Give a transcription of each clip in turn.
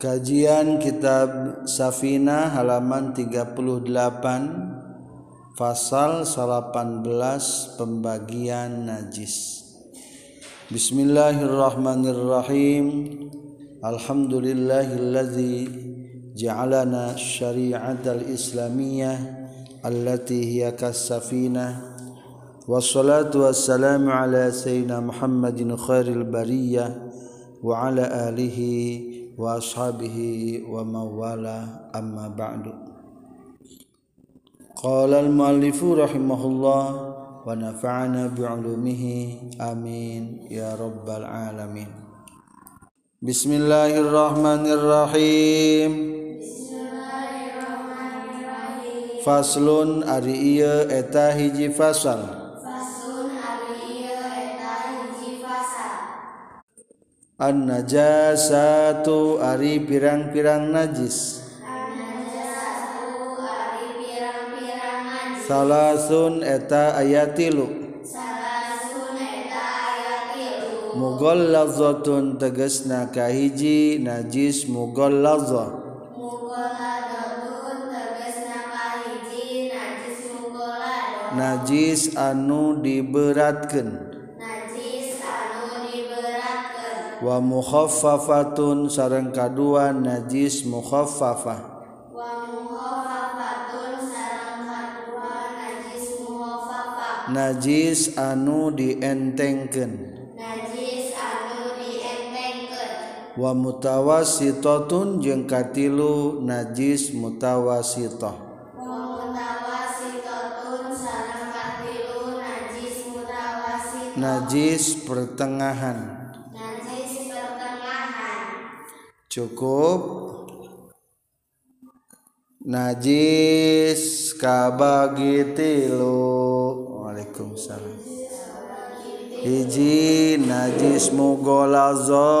Kajian Kitab Safina halaman 38 Fasal 18 Pembagian Najis. Bismillahirrahmanirrahim. Alhamdulillahillazi ja'alana syari'at al-islamiyah allati hiya kas-safinah Wassalatu wassalamu ala sayyidina Muhammadin khairil bariyah wa ala alihi washabihi wa mawala amma ba'du. Qala al muallifu rahimahullah wa nafa'ana bi'ulumihi amin ya rabbal alamin. Bismillahirrahmanirrahim. Faslun ari ieu eta hiji fasal. an najasatu Ari pirang-pirang najis. Salasun eta ayatilu. Mugol lazotun tegesna kahiji najis mugol lazah najis anu diberatkan wa mukhaffafatun sareng kadua najis mukhaffafah. Najis anu dientengkeun. Najis anu dientengkeun. Wa mutawassitatun jeung katilu najis mutawassitah wa mutawassitatun sareng katilu najis mutawassitah najis pertengahan cukup. Najis kabagi tilu. Waalaikumsalam. Hiji najis mugolazo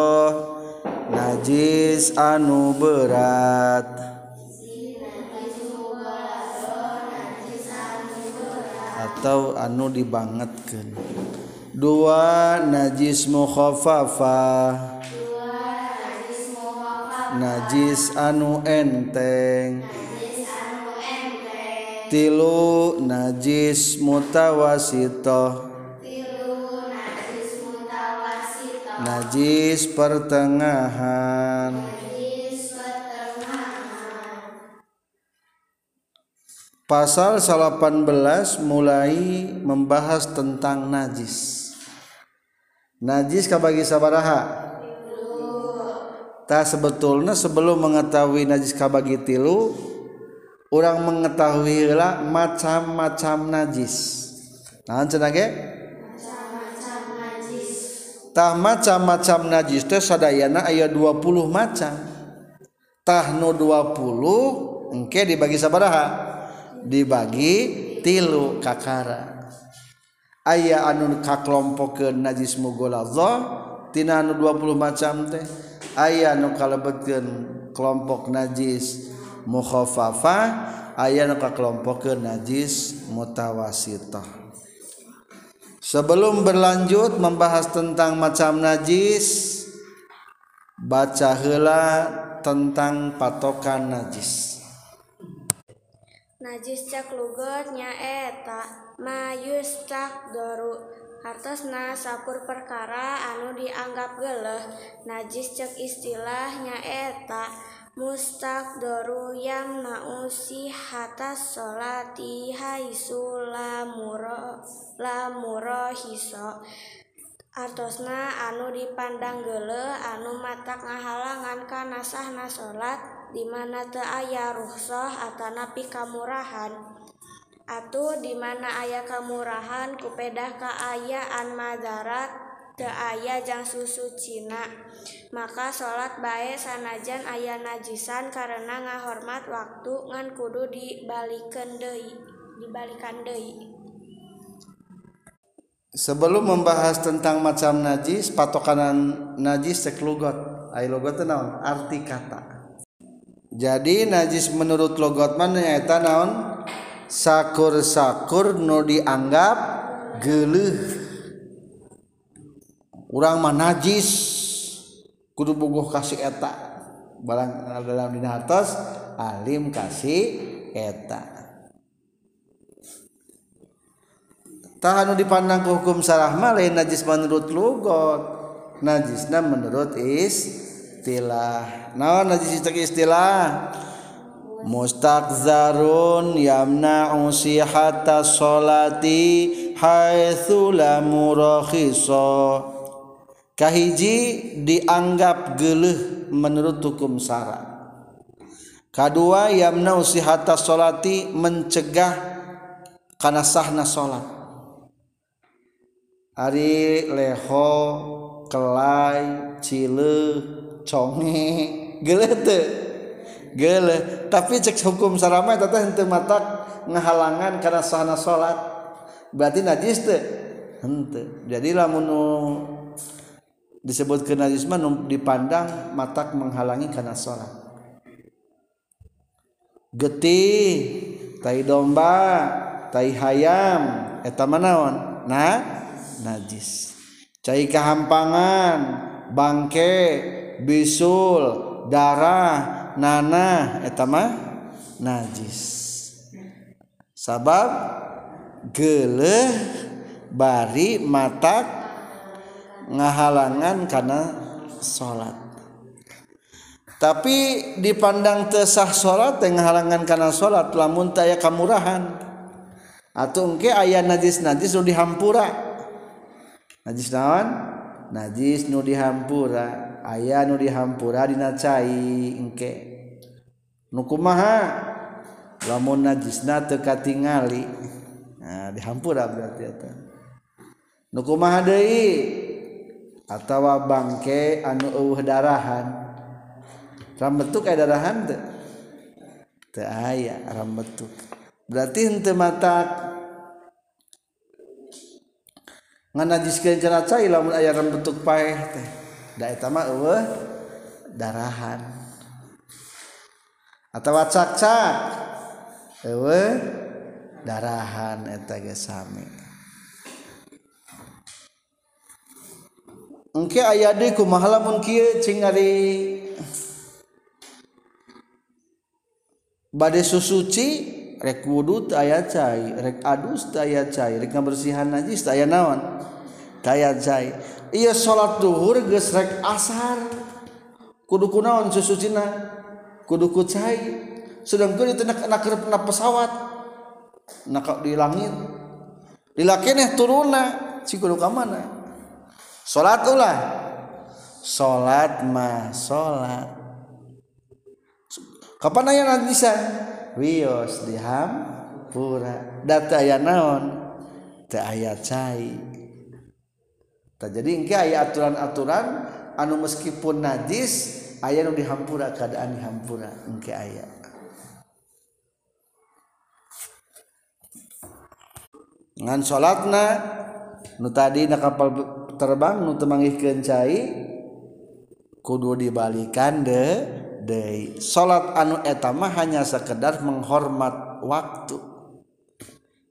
najis anu berat. Atau anu dibangetkan dua najis mukhafafa najis anu enteng. Tilu najis mutawasitoh. Najis pertengahan. Pasal 18 mulai membahas tentang najis. Najis kabagi sabaraha tak sebetulnya sebelum mengetahui najis kabagi tilu orang mengetahui lah macam-macam najis. Nah cenage tah macam-macam najis teh sadayana aya 20 macam. Tah nu 20 engke dibagi sabaraha? Dibagi tilu kakara. Aya anu kakelompokkeun najis mughaladzah tina anu 20 macam teh. aya nu kalebetkeun kelompok najis mukhaffafah aya nu kelompokkeun najis mutawasitah. Sebelum berlanjut membahas tentang macam najis baca hela tentang patokan najis. Najis cak lugot nyaeta mayus cak doru. hartosna sapur perkara anu dianggap geleh najis cek istilah nyaeta mustaqdoru yang nausi hatas sholati haisu lamuro lamuro hiso artosna anu dipandang gele anu matak ngahalangan kana sahna sholat dimana te ayah ruhsah atanapi kamurahan. Atuh di mana aya kamurahan kupedah kaayaan madarat teu aya jang susu cina maka salat bae sanajan aya najisan karena ngahormat waktu ngan kudu dibalikeun deui dibalikan deui Sebelum membahas tentang macam najis, patokanan najis cek logot. Logot naon? Arti kata. Jadi najis menurut logot mana nyaeta naon? sakur-sakur nu dianggap geuleuh. Urang mah najis. Kudu bogoh kasih eta. Barang dalam dina atas alim kasih eta. Tahan dipandang ke hukum sarah mah lain najis menurut lugot. Najisna menurut istilah. Naon najis istilah? mustaqzarun yamna'u sihata sholati haitsu la murakhisa kahiji dianggap geuleuh menurut hukum syara kadua yamna'u sihata sholati mencegah kana sahna salat. Ari leho kelai cileuh conge geuleuh teu gele tapi cek hukum sarama eta teh henteu matak ngahalangan karena sahana salat berarti najis teh. Henteu. Jadi lamun disebutkeun najis mah dipandang matak menghalangi karena salat getih tai domba tai hayam. Eta manaon nah najis. Cai kahampangan bangke bisul darah nana etama najis. Sabab gele bari mata ngahalangan karena salat tapi dipandang tesah salat yang ngahalangan karena salat lamun taya kamurahan. Atau engke ayah najis najis nu dihampura. Najis naon? Najis nu dihampura. aya nu dihampura dina cai engke. Nu kumaha? Lamun najisna teu katingali. Nah dihampura berarti eta. Nu kumaha deui? Atawa bangke anu eueuh darahan. Rambetuk aya darahan teu? Teu aya rambetuk. Berarti henteu matak nganajiskeun cenah cai lamun aya rambetuk paeh teh. da eta mah eueuh darahan. Atawa cak-cak eueuh darahan eta ge sami. Engke aya deui kumaha lamun kieu cing ari bade susuci rek wudhu aya cai rek adus aya cai rek ngabersihan najis aya naon? Aya cai. ia salat dhuhur geus rek asar. Kudu kunaon susucina kudu ku cai. Sedangkeun itu nak nak na pesawat. Nak di langit. Di lakeneh turunna. Si kudu ka mana? Salat ulah. Salat mah salat kapan aya nanti bisa? Wios diham pura data aya naon? Teu aya cai. jadi engke aya aturan-aturan anu meskipun najis aya nu dihampura keadaan dihampura engke aya. Ngan salatna nu tadi na kapal terbang nu temangihkeun cai kudu dibalikan de deui. Salat anu eta mah hanya sekedar menghormat waktu.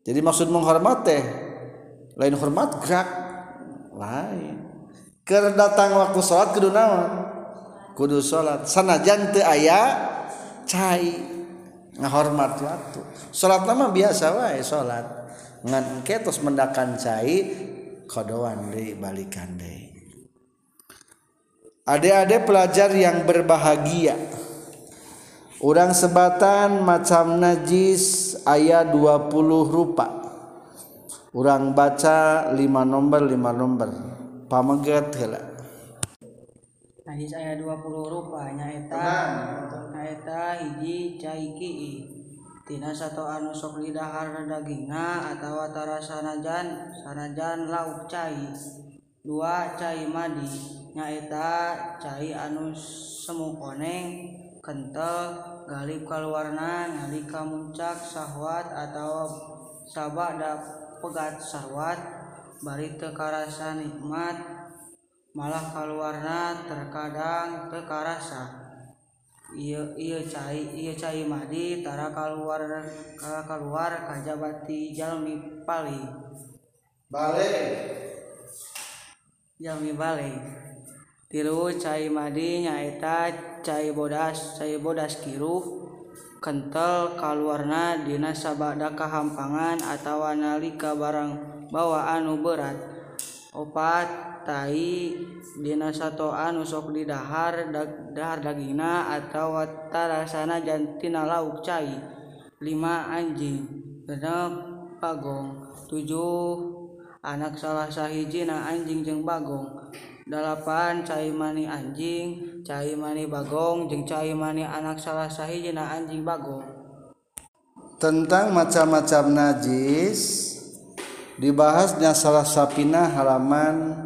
Jadi maksud menghormat teh lain hormat gerak. Lain. Keur datang waktu salat kudu naon? Kudu salat sanajan teu aya cai. Ngahormat waktu. Salat mah biasa wae salat ngan engke tos mendakan cai kodoan deui balikan deui. Adik-adik pelajar yang berbahagia. Orang sebatan macam najis ayat 20 rupa urang baca 5 nomor 5 nomor pamegat heula. Hadis ayat 20 rupa nyaeta nyaeta hiji caiki tina satu anu sok lidahar dagingna atawa tara sanajan sanajan lauk cai. Dua cai madi nyaeta cai anu semu koneng kental galip kaluarna nalika muncak sahwat atau sabak pegat syahwat bari teu karasa nikmat malah kaluarna terkadang teu karasa. Ieu ieu cai, ieu cai maditara keluar kajabati jalmi pali paling jalmi balik tilu cai Madi nyaeta cai bodas cai bodas kiruh. kental kaluarna dina sabada kahampangan atawa nalika barang bawaan anu berat. Opat tai dina satoan usok di dahar dag, dahar dagina atau tarasana jantina lauk cai. Lima anjing. Genep bagong tujuh anak salah sahijina anjing jeung bagong dalapan cai mani anjing cai mani Bagong jeung cai mani anak salah sahhijina anjing Bagong. Tentang macam-macam najis dibahasnya salah sapina halaman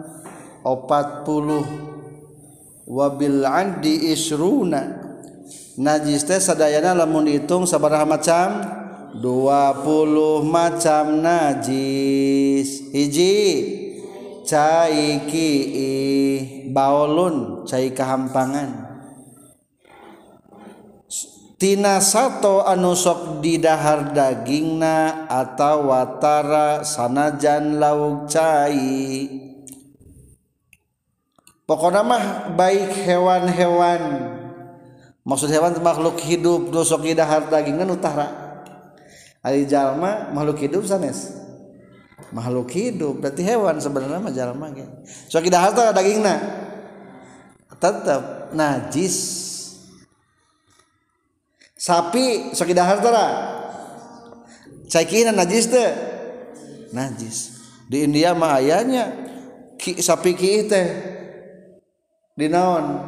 40 wabil andi isruna. Najis teh sadayana lamun dihitung sabaraha macam? 20 macam najis. Hiji. caiki baolun cai kahampangan. Tina sato anu sok didahar dagingna atau watara sanajan lauk cai. Pokoknya mah baik hewan-hewan. Maksud hewan makhluk hidup dosok di dahar dagingna utara Ari jalma makhluk hidup sanes. Makhluk hidup berarti hewan sebenarnya mah jalma ge sok di dahar dagingna tetap najis. Sapi sok dahar tara caikina najis teh? Najis. Di India mah ayanya ki, sapi ki teh. Di naon?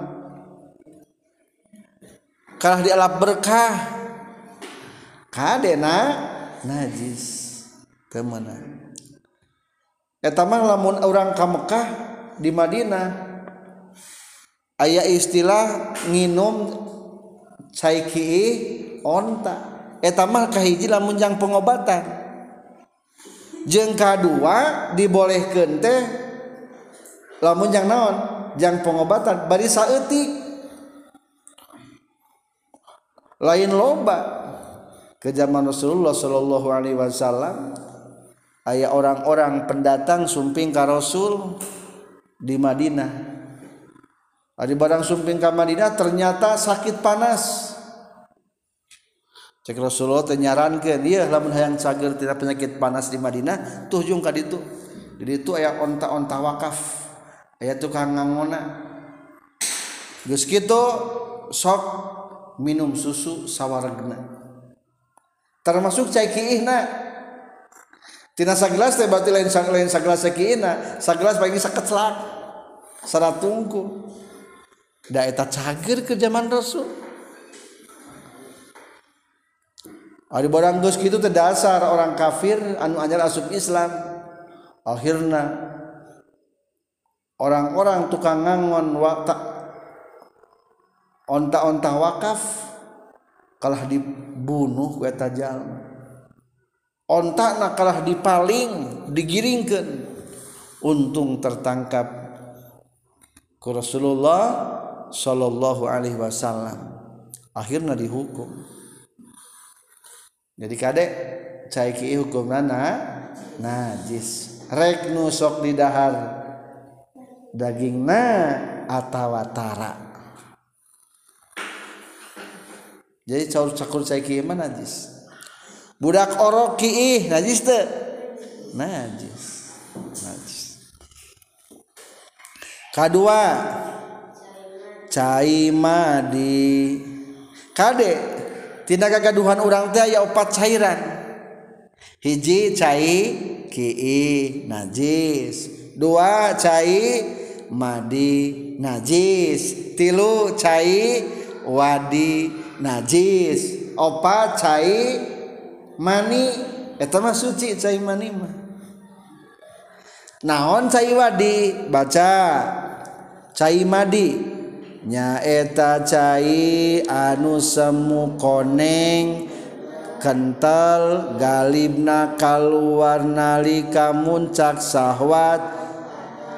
Kalah di alap berkah. Kadena najis. Ke mana etamang lamun orang ke Mekah di Madinah aya istilah nginum saiki onta. Eh, Etamah kahiji lamun lamunjang pengobatan. Jeng kedua diboleh kente lamunjang naon? Jang pengobatan. Bari saeutik. Lain loba ke zaman Rasulullah Shallallahu Alaihi Wasallam aya orang-orang pendatang sumping ka Rasul di Madinah. Adi barang sumping ka Madinah ternyata sakit panas. Cek Rasulullah oh, tenyarankan "Ieu lamun hayang cager tidak penyakit panas di Madinah tuh jung ka ditu. Di ditu aya onta-onta wakaf. Aya tukang ngangona. Geus kitu sok minum susu sawaregna. Termasuk cai kiihna. Tina sagelas teh berarti lain sang lain sagelas sakina, sagelas bagi saketlak. Saratungkul. Da eta cager ke zaman Rasul. Ari barang geus kitu teh dasar orang kafir anu anyar asup Islam. Akhirna orang-orang tukang ngangon wakta onta-onta wakaf kalah dibunuh ku eta jalma ontak nakalah dipaling digiringkan untung tertangkap ku Rasulullah Shallallahu Alaihi Wasallam. Akhirnya dihukum. Jadi kadek caiki hukum nana najis. Rek nusok di dahar daging na atawatara jadi caur cakur caiki mana najis. budak orok kiih najis teh. Najis najis. Kedua cai madi kade. Tindak kegaduhan orang teh ya opat cairan. Hiji cai kiih najis. Dua cai madi najis. Tilu cai wadi najis. Opat cai mani eta mah suci cai mani mah. Naon cai wadi? Baca. Cai madi. Nyaeta cai anu semu koneng kental galibna kaluar nalika muncak sahwat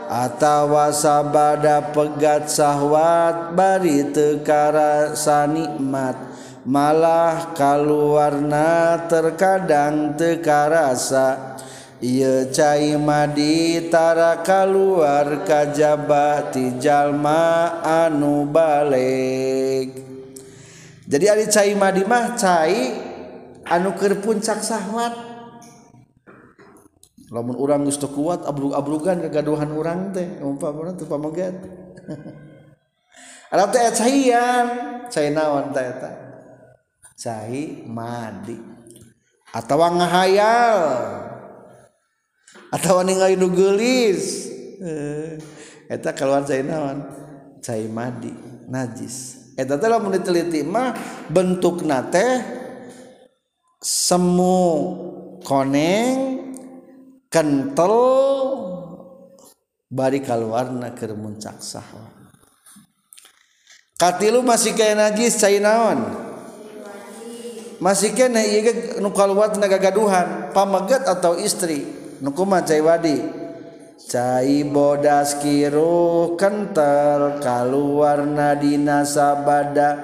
atawa sabada pegat sahwat bari tekara sanikmat malah kalwarna terkadang tekarasa. Ia cai maditara keluar kajaba tijallma anu balik. Jadi ada cai madi mah cai anu keur puncak sahwat. Lamun urang geus kuat abrug-abrugan kegaduhan urang teh. Umpamana teu pamagat Arab teh caian cai naon teh eta? sahi madi. Atau ngahayal. Atau ningali nu geulis. Eh, eta keluar cai naon? Cai madi najis. Eta teh lamun diteliti mah bentukna teh semu koneng kental bari kaluarna keur muncak sahwa. Katilu masih kaya najis cai naon? masih kene ieu nu kaluat nagagaduhan pamegat atau istri. Nu kumaha cai wadi? Cai bodas kiru kental kaluarna dina sabada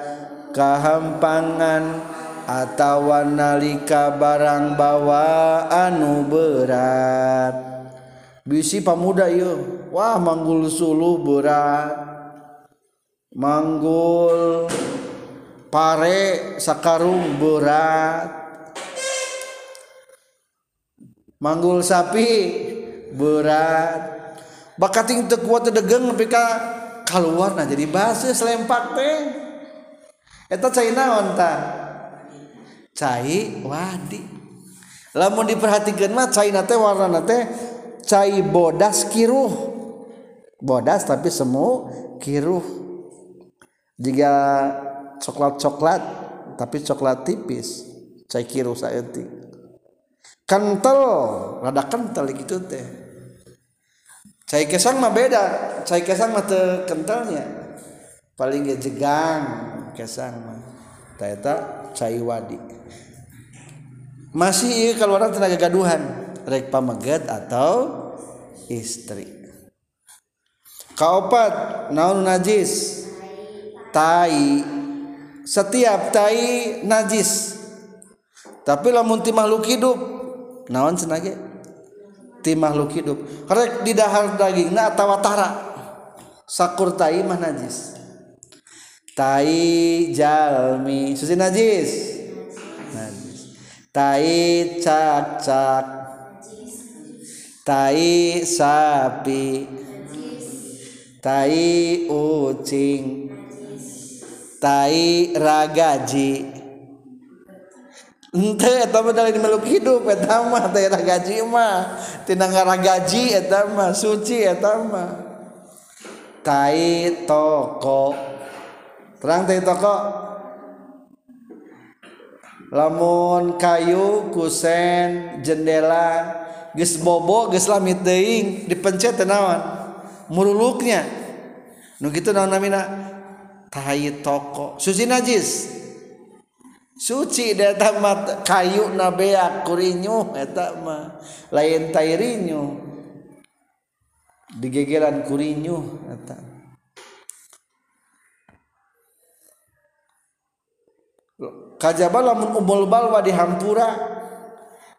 kahampangan atawa nalika barang bawa anu berat. Bisi pamuda ieu wah manggul suluh berat. Manggul pare sakarung berat. Manggul sapi berat. Bakating teu kuat degeng nepi ka kaluar nah jadi base selempak teh. Eta cai naon tah cai wadi. Lamun diperhatikan mah cai teh warna teh cai bodas kiruh. Bodas tapi semu kiruh. Jika coklat coklat tapi coklat tipis. Cai kiruh saeutik kental rada kental gitu teh. Cai kesang mah beda. Cai kesang mah kentalnya. Paling ge jegang kesang mah. Eta cai wadi. Masih kalau orang tenaga gaduhan rek pamegat atau istri. Kaopat naon najis? Tai setiap tai najis. Tapi lamun ti makhluk hidup naon senage ti makhluk hidup. Karek di dahar dagingna atawa tara. Sakur tai mah najis. Tai jalmi susi najis? Najis. Tai cacak tai sapi. Tai ucing. Tai ragaji ente eta mah dari makhluk hidup eta mah tai ragaji mah. Tina ngaragaji eta mah. Suci eta mah. Tai toko. Terang tai toko. Lamun kayu kusen jendela geus bobo geus lamit teuing dipencet teh naon? Muruluknya nu kitu naon namina kahayi toko. Suci najis. Suci data mat kayu nabeak kurinyu eta mah. Lain tairinyu digegeran kurinyu eta kajaba lamun umul balwa di hampura.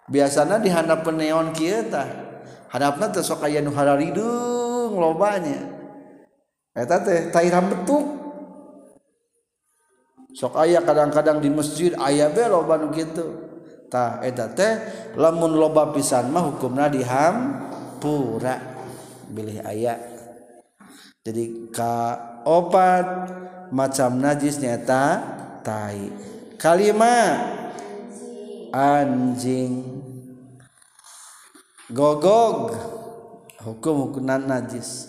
Biasana di handap neon kieu tah. Handapna teh sok aya nu hararidung lobanya. Eta teh tairam betuk sok ayah kadang-kadang di masjid ayah be loba nu kitu. Tah eta teh lamun loba pisan mah hukumna dihampura bilih ayah jadi ka opat macam najis nyata tai. Kalima anjing. Gogog. Hukum hukuman najis.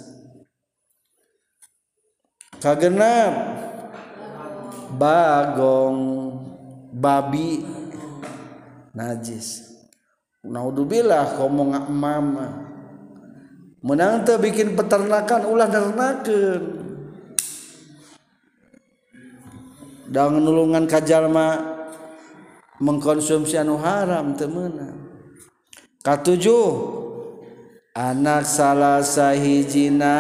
Kagenap. Bagong babi. Najis. Naudzubillah ngomong mama. Menang teh bikin peternakan ulah ternakan dan nulungan kajalma mengkonsumsi anu haram temenan katujuh anak salah sahijina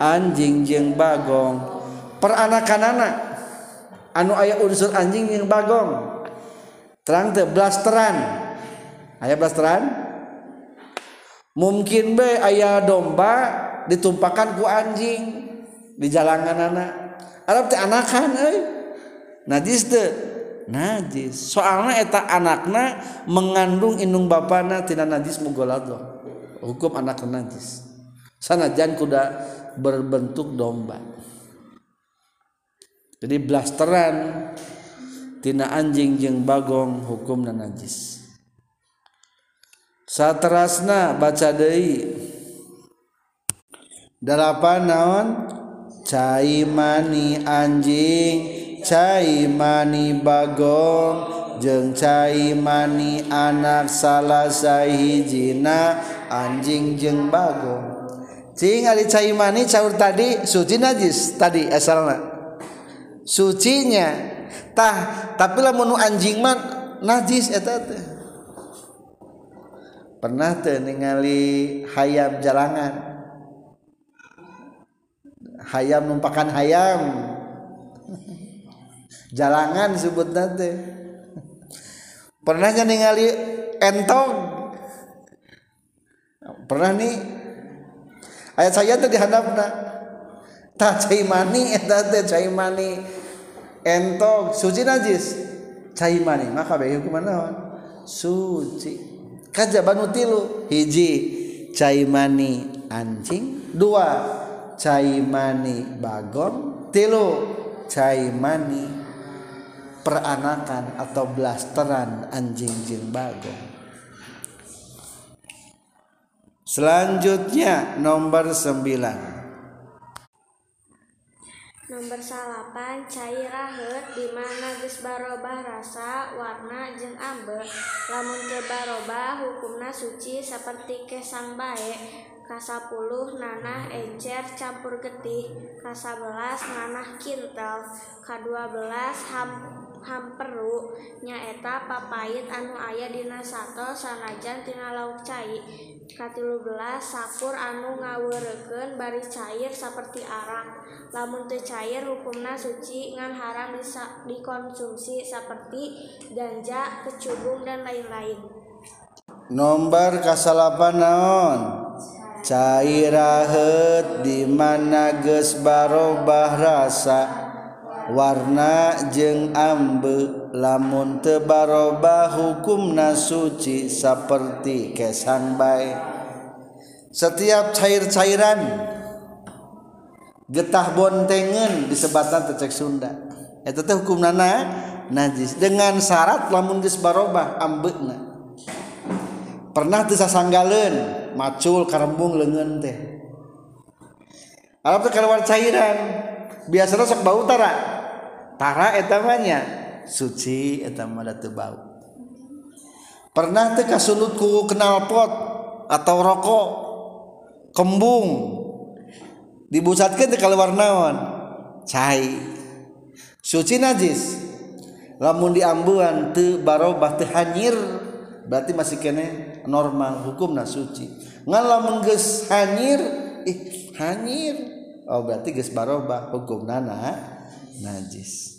anjing jeng bagong. Peranakan anak. anu aya unsur anjing yang Bagong. Terang teh blasteran. Aya blasteran? Mungkin be ayah domba ditumpakan ku anjing di jalangan anak Arab teh anakan euy. Najis teh. Najis. Soalnya eta anakna mengandung indung bapana tina najis mugolado hukum anak najis. Sanajan kuda berbentuk domba. Jadi blasteran tina anjing jeung bagong hukum najis. Saterasna baca deui. Dalapan naon? Cai mani anjing cai mani bagong jeung cai mani anak salah sahijina anjing jeung bagong. Cing ari cai mani caur tadi suci najis tadi asalna sucinya. Tah tapi lamun anjing mah najis eta teh. Pernah teh ningali hayam jalangan. Hayam numpakan hayam. Jalangan sebut nanti pernahnya ningali entong. Pernah nih. Ayat saya tuh dihadapna tak cai mani eta cai mani entong suci najis. Cai mani maka bae hukuman naon? Suci. Kajaban tilu. Hiji cai mani anjing. Dua cai mani bagong tilu cai mani peranakan atau blasteran anjing jin bagong selanjutnya nomor 9 nomor salapan cairahut dimana guys barobah rasa warna jeung ambe lamun kebarobah hukumna suci seperti kesang baik kasapuluh nanah encer campur getih. Kasabelas nanah kintal. K12 hampur hamperu nyaeta papait anu aya dina sato sanajan tina lauk cai. Katilu belas sakur anu ngaweurekeun bari cair saperti arang. Lamun teu cair hukumna suci ngan haram disa, dikonsumsi seperti ganja kecubung dan lain-lain. Nomor kasalapan naon? Cairahet di mana geus barobah rasa? warna jeung ambe lamun tebaroba hukumna suci seperti kesang baik setiap cair-cairan getah bontengen disebatan tecek Sunda. Itu teh hukum nana najis. Dengan syarat lamun geus barobah ambeuna pernah teu sasanggaleun macul karembung leungeun teh. Arab teh keluar cairan biasanya sok bau tara. Tara eta nya suci eta mah teu bau. Pernah teh kasulut ku knalpot atau rokok kembung dibusatkeun teh keluar naon? Cai. Suci najis. Lamun diambuan teu barobah teu hanyir berarti masih kene normal hukumna suci. Ngan lamun hanyir ih hanyir. Oh berarti geus barobah hukumna na najis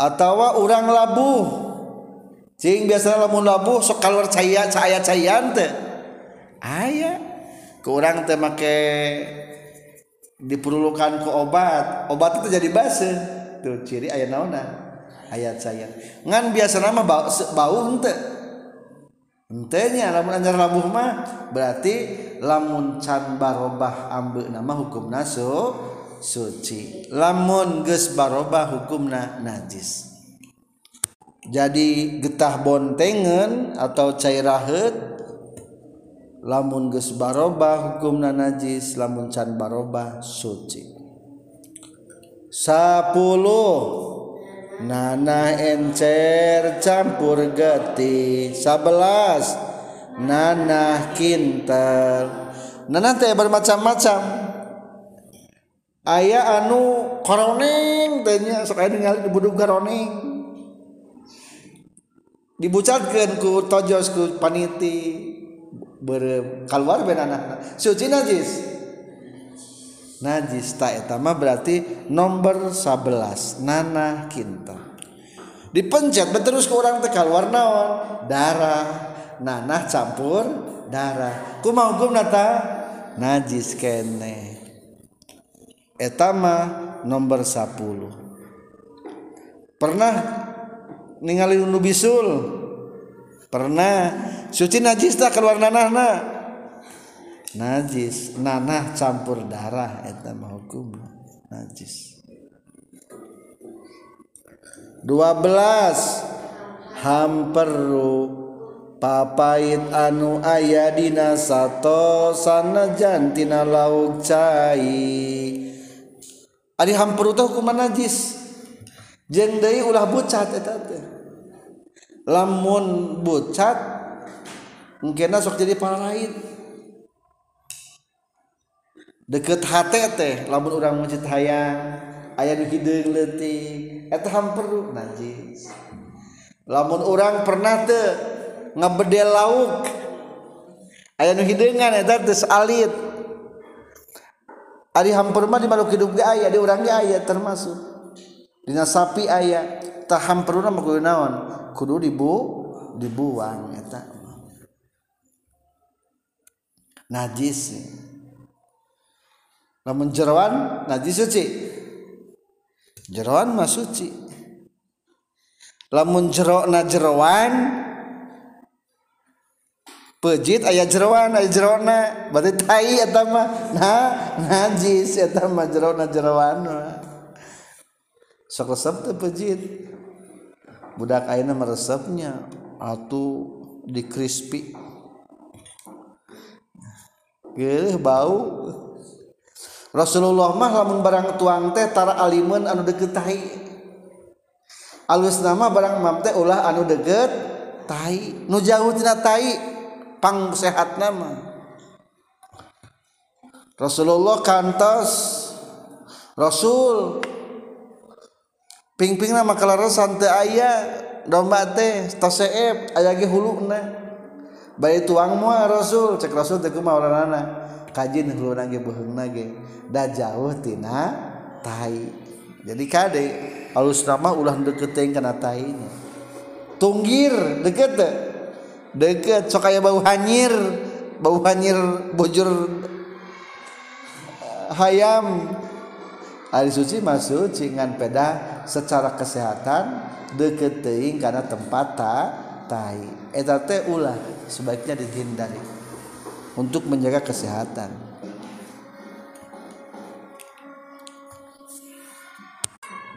atawa urang labuh. Cing biasanya lamun labuh sok kalor caya caya cayan teh. Aya. Ke orang teh make diperlukan ke obat. Obat itu jadi base. tuh ciri ayat naona. Ayat saya ngan biasa nama bau bau ente. Entenya lamun anjar labuh mah berarti lamun can barobah ambe nama hukum naso suci. Lamun ges barobah hukumna najis. Jadi getah bontengen atau cairahet lamun ges barobah hukumna najis lamun can barobah suci. Sapuluh Nana encer campur getih sabelas Nanah kintal Nana teh bermacam-macam ayaah anu koroneng tanya sekali ningali di buduk karoneng dibucatkan ku tojos ku paniti berkeluar ben anak suci najis. Najis tak etama berarti nomor 11 nanah kinta. Dipencet terus ke orang tekal warnaon darah nanah campur darah kumah hukum nata? Najis kene. etama nomor 10 pernah ningali nu bisul? Pernah. Suci najis tak keluar nanahna najis. Nanah campur darah etama hukum. Najis. 12 hamperu papait anu aya dina sato sanajantina lauk cai. Ari hampur teh hukuman najis. Jeung deui ulah bucat eta teh. Lamun bucat mungkinna sok jadi paraid. Deket hate teh lamun urang mencit hayang aya nu hideung leutik eta hampur najis. Lamun orang pernah teh ngebedel lauk aya nu hideungan eta teh alit Ari hamperma di makhluk hidup ge aya, di urang ge aya termasuk. Dina sapi aya, tah hamperuna mah kudu naon? Kudu dibu dibuang eta. Najis. Lamun jeroan najis suci. Jeroan mah suci. Lamun jero na jeroan pejit ayah jeroan ayah jerona berarti tai eta mah. Nah najis eta mah jerona jeroan sok resep teh pejit. Budak ayeuna meresepnya atu di crispy. Geuleuh bau. Rasulullah mah lamun barang tuang teh tara alimun anu deket tai. Alus nama barang mam teh ulah anu deket tai. Nu jauh tina tai. pang sehat nama Rasulullah kantos. Rasul pingping nama kalau santai ayah domba teh toseep ayah ge huluna bayi tuang mua Rasul. Cek Rasul teh kumaha urangna kajin huluna ge beheungna ge. Da jauh tina tai. Jadi kade alus nama ulah deketing kana tainya tunggir deket deket sok kayak bau hanyir bau hanyir bujur eh, hayam. Hari suci masuk cingan peda secara kesehatan deket teing karena tempat tak tai. Eta teh ulah sebaiknya dihindari untuk menjaga kesehatan.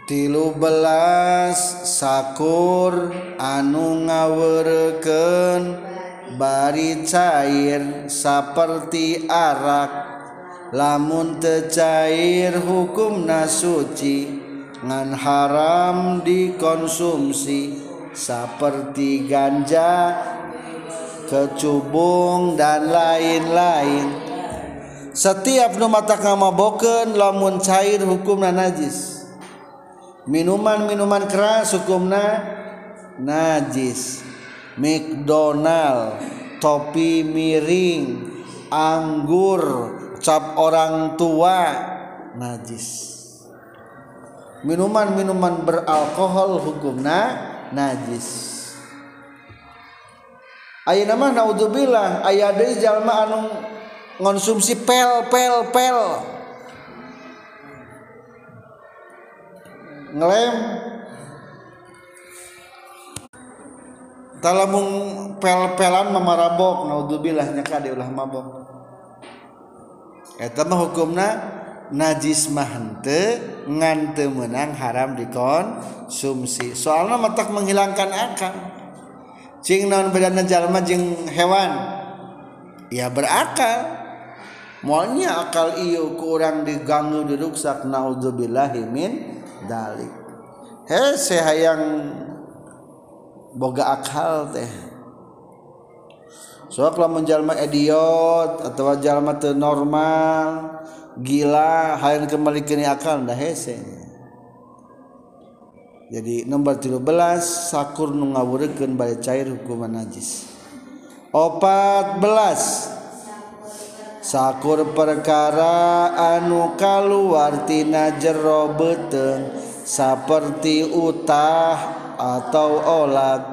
Tilu belas sakur anu ngawurkeun bari cair seperti arak. Lamun teu cair hukum nasuci ngan haram dikonsumsi. Seperti ganja kecubung dan lain-lain. Setiap nu mata ngamabokeun lamun cair hukumna najis minuman-minuman keras hukumna najis. McDonald topi miring anggur cap orang tua najis. Minuman-minuman beralkohol hukumna najis. Ayo nama naudzubillah ayah dari jalma anu konsumsi pel pel pel ngelem. Talamun pel-pelan mamarabok naudzubillah nyaka di ulah mabok. Eta mah hukumna najis mah henteu ngan teu meunang haram dikonsumsi. Soalna matak menghilangkan akal. Cing naon bedana jalma jeung hewan? Ya berakal. Moalnya akal ieu ku urang diganggu diruksak naudzubillahi min dalik. He se hayang boga akal teh. Sok lamun jalma idiot atau jalma teu normal gila hayang kemalikeun akal dah hese jadi nomor 13 sakur nu ngawurekeun balik cair hukuman najis. 14 sakur perkara anu kaluartina jero beteng seperti utah atau olak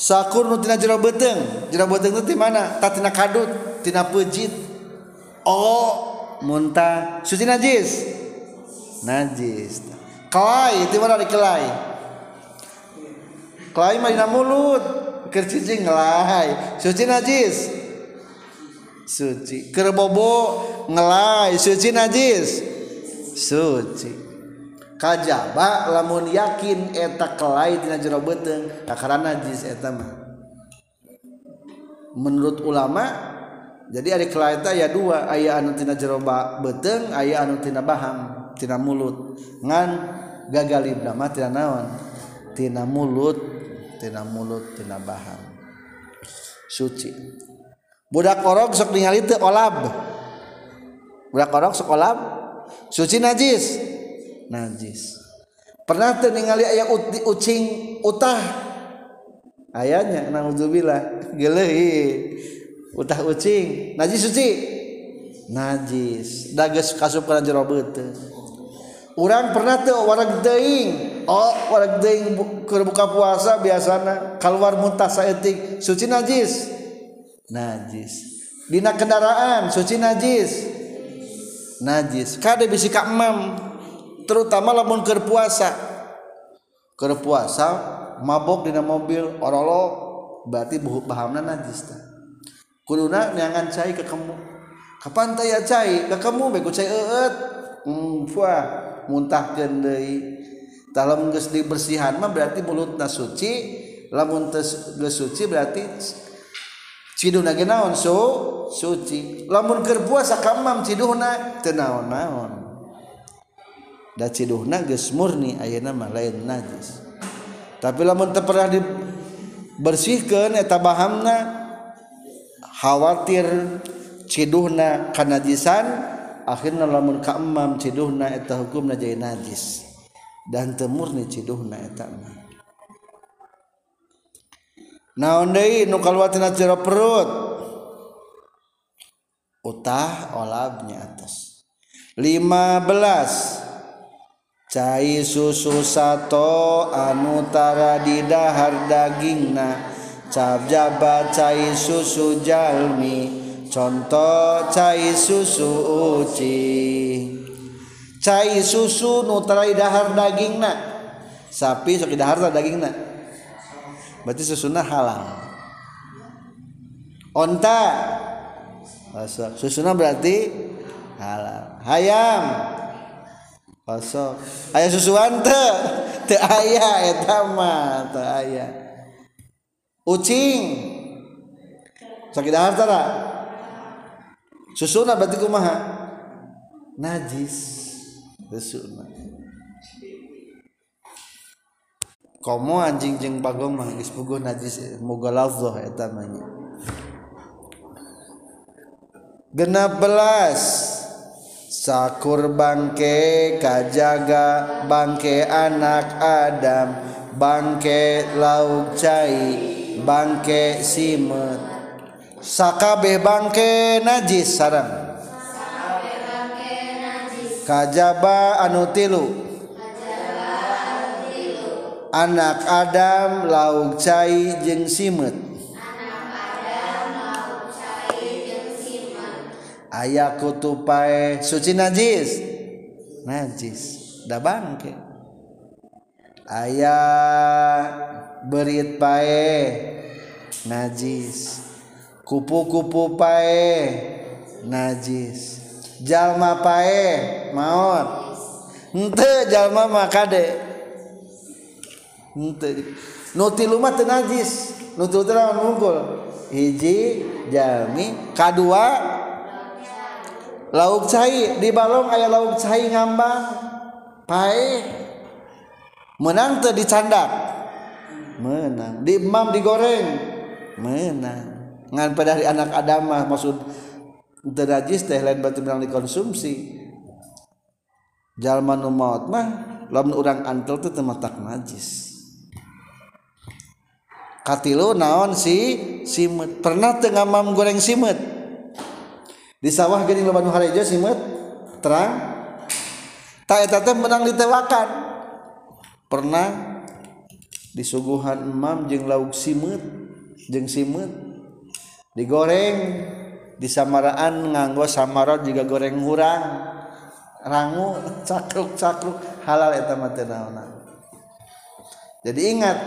sakur nutina jero beteng jero beteng itu mana? Tak tina kadut tina pejit. Oh muntah suci najis. Najis kelai itu mana dari kelai? Kelai mah mulut kercicing ngelai. Suci najis. suci. Kerbobo ngelai. Suci najis? Suci. Kajaba lamun yakin eta kelai dina jero beteng karena najis eta mah. Menurut ulama jadi ada kelai eta ya dua. Aya anu tina jero beteng aya anu tina bahang tina mulut. Ngan gagal ibna mah tina naon? Tina mulut tina mulut tina bahang. Suci. budak orok sok ningali teu olab. Budak orok sok olab. Suci najis. Najis. Pernah teu ningali aya ucing utah. Ayahnya naudzubillah. Gelehi utah ucing. Najis suci? Najis. Dages kasup kana jero beuteung urang pernah teu wareg deing oh wareg deing keur buka puasa biasana. Keluar muntah saeutik. Suci najis. Najis. Dina kendaraan suci najis. Najis. Kade bisi ka emam terutama lamun keur puasa. Keur puasa mabok dina mobil orolo berarti buhu bahamna najis tah kuduna neangan cai ke kamu kapan teh ya cai ke kamu bego cai eut hmm puah muntahkeun deui. Tah lamun geus dibersihan mah berarti mulutna suci lamun geus suci berarti Ciduna genaon su suci. Lamun keur puasa kamam ciduhna teu naon-naon. Da ciduhna geus murni ayeuna mah lain najis. Tapi lamun teu pernah dibersihkeun eta bahamna khawatir ciduhna kanajisan akhirnya lamun ka emam ciduhna eta hukumna jadi najis dan temurni ciduhna eta mah naon deui nu kaluar tina jero perut? Utah olabnya atas 15 cai susu sato anu tara di dahar dagingna. Cap jaba cai susu jalmi contoh cai susu uci. Cai susu nu tara di dahar dagingna. Sapi sok di dahar dagingna. berarti susunan halal onta. Susunan berarti halal hayam. Kosong. Ayah susuan te. Te ayah ya, etama te ayah. Ucing. Sakit harta susuna berarti kumaha? Najis. Susuna komo anjing jeng bagong mah geus puguh najis muga lafzah eta mah genap belas. Sakur bangke kajaga bangke anak Adam bangke lauk cai bangke simet. Sakabe bangke najis sarang kajaba anu tilu. anak Adam lauk cai jeung simet. Aya kutu pae suci najis. Najis. Da bangke aya berit pae najis. Kupu-kupu pae najis. Jalma pae maut henteu jalma mah kade. Henteu nu tilu mah teu najis. Nu tilu teh naon mungkul hiji jalmi kadua lauk cai. Di balong aya lauk cai ngambang. Pae. Menang teu dicandak menang. Di emam digoreng. Menang. Ngan pada hari anak Adam mah maksud teu najis teh lain berarti menang dikonsumsi. Jalma nu mah lamun urang antel teh matak najis katilu naon si simet. Pernah tengah mam goreng simet? Di sawah gini lo banu harejo simet terang. Tak etatnya menang ditewakan. Pernah disuguhan emam jeng lauk simet jeng simet digoreng di samaraan nganggo samarot juga goreng hurang rangu cakruk cakruk halal eta mah jadi ingat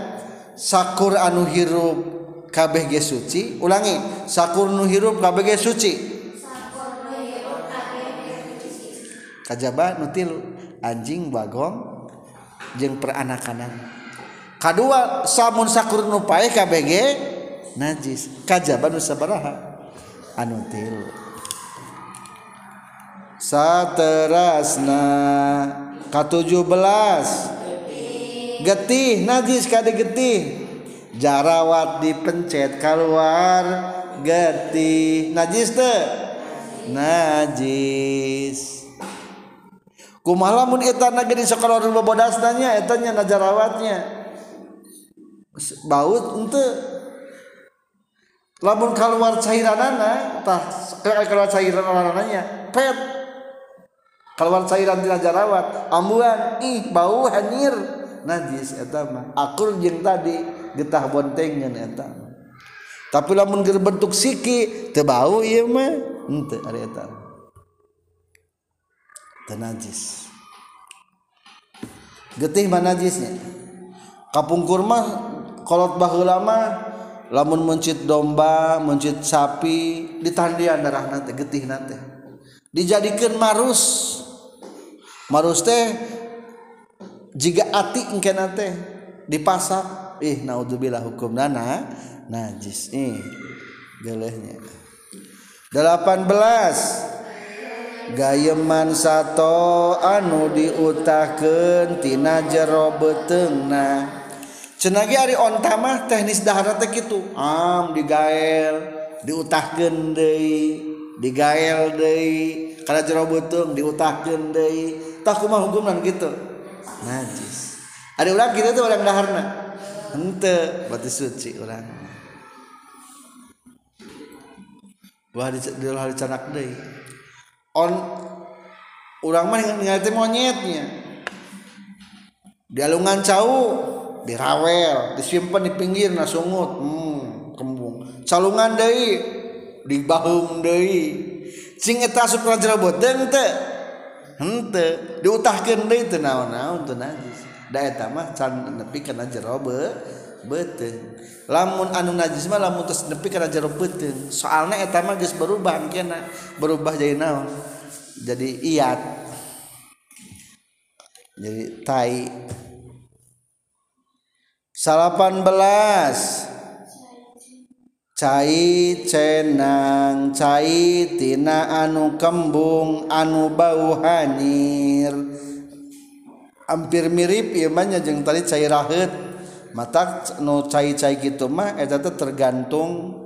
sakur anu hirup kabeh ge suci? Ulangi sakur nu hirup kabeh ge suci? Kajaba nutil anjing bagong jeung peranakanan kedua samun sakur nu pae kabeh ge najis. Kajaba nu sabaraha anu til. Saterasna ka 17 getih najis kadi getih. Jarawat dipencet keluar getih najis teh. Najis. Kumalamun eta negeri sekolah bodas nanya etanya najarawatnya baut ente. Lamun keluar eh, cairan anak tah keluar cairan anaknya pet. Keluar cairan tidak jarawat ambuan. Ih bau hanir najis etama akur jeng tadi getah bontengan etama tapi lamun ger bentuk siki tebau iya mah ente ari eta teu najis. Getih mana najisnya. Kapung kurma kolot baheula mah lamun mencit domba mencit sapi ditandian darah nanti getih nanti dijadikan marus. Marus teh jika ati engke nate dipasak. Ih naudzubillah hukum nana najis ih gelehnya 18 gayeman sato anu diutakeun tina jero beteungna cenah ari onta mah teknis dahar teh kitu. Am digael diutahkeun deui digael deui. Kana jero beuteung diutahkeun deui. Tah kumaha hukumna kitu? najis. Ada orang gitu tuh orang daharna ente batu suci orang. Wah di hari canak deh. On orang mah ningali monyetnya. Di alungan cau dirawel disimpan di pinggir nah sungut. Hmm, kembung. Calungan deh di bahung deh. Cing eta supra jerobot deng teh. hente diutahkeun deui teu naon-naon teu najis. Da eta mah can nepi kana jero be beten lamun anu najis mah lamun terus nepi kana jero beuteung soalna eta mah geus berubah kena berubah jadi naon? Jadi iat. Jadi tai. Salapan belas. Cai cenang caitina anu kembung anu bau hanyir. Hampir mirip imannya jeng tadi cair rahet mata nu cai cai gitu mah eta tergantung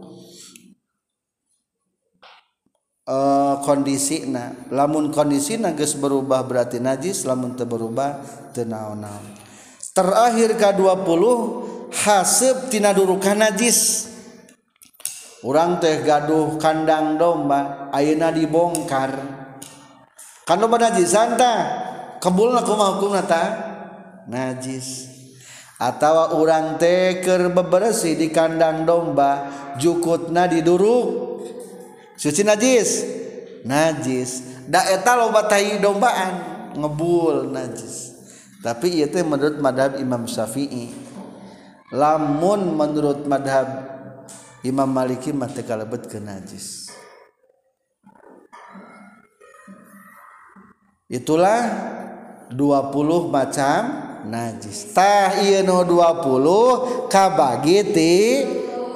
eh, uh, kondisi na lamun kondisi na geus berubah berarti najis lamun teu berubah teu naon-naon. Terakhir ka 20 hasib tina durukan najis. orang teh gaduh kandang domba ayeuna dibongkar. Kan domba najis santa kebulna kumaha hukumna ta? Najis. Atau orang teh keur bebersih di kandang domba jukutna diduruk. Suci najis? Najis. Da eta loba tai dombaan ngebul najis. Tapi ieu teh menurut madhab Imam Syafi'i. Lamun menurut madhab Imam Maliki mata kalebet ke najis. Itulah 20 macam najis. Tah iya no 20 kabagi ti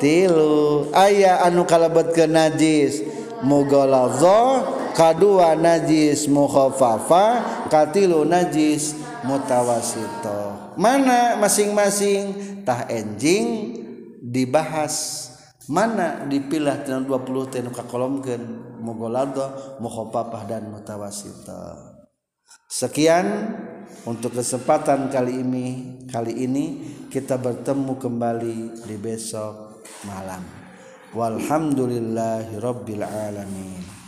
tilu aya anu kalebet ke najis mughalazah kadua najis. Mukhafafa katilu najis. Mutawasito. Mana masing-masing? Tah enjing dibahas. mana dipilah tina 20 teh nu kakolomkeun? Mughalladha mukhafafah dan mutawasita sekian untuk kesempatan kali ini. Kali ini kita bertemu kembali di besok malam. Walhamdulillahirabbil alamin.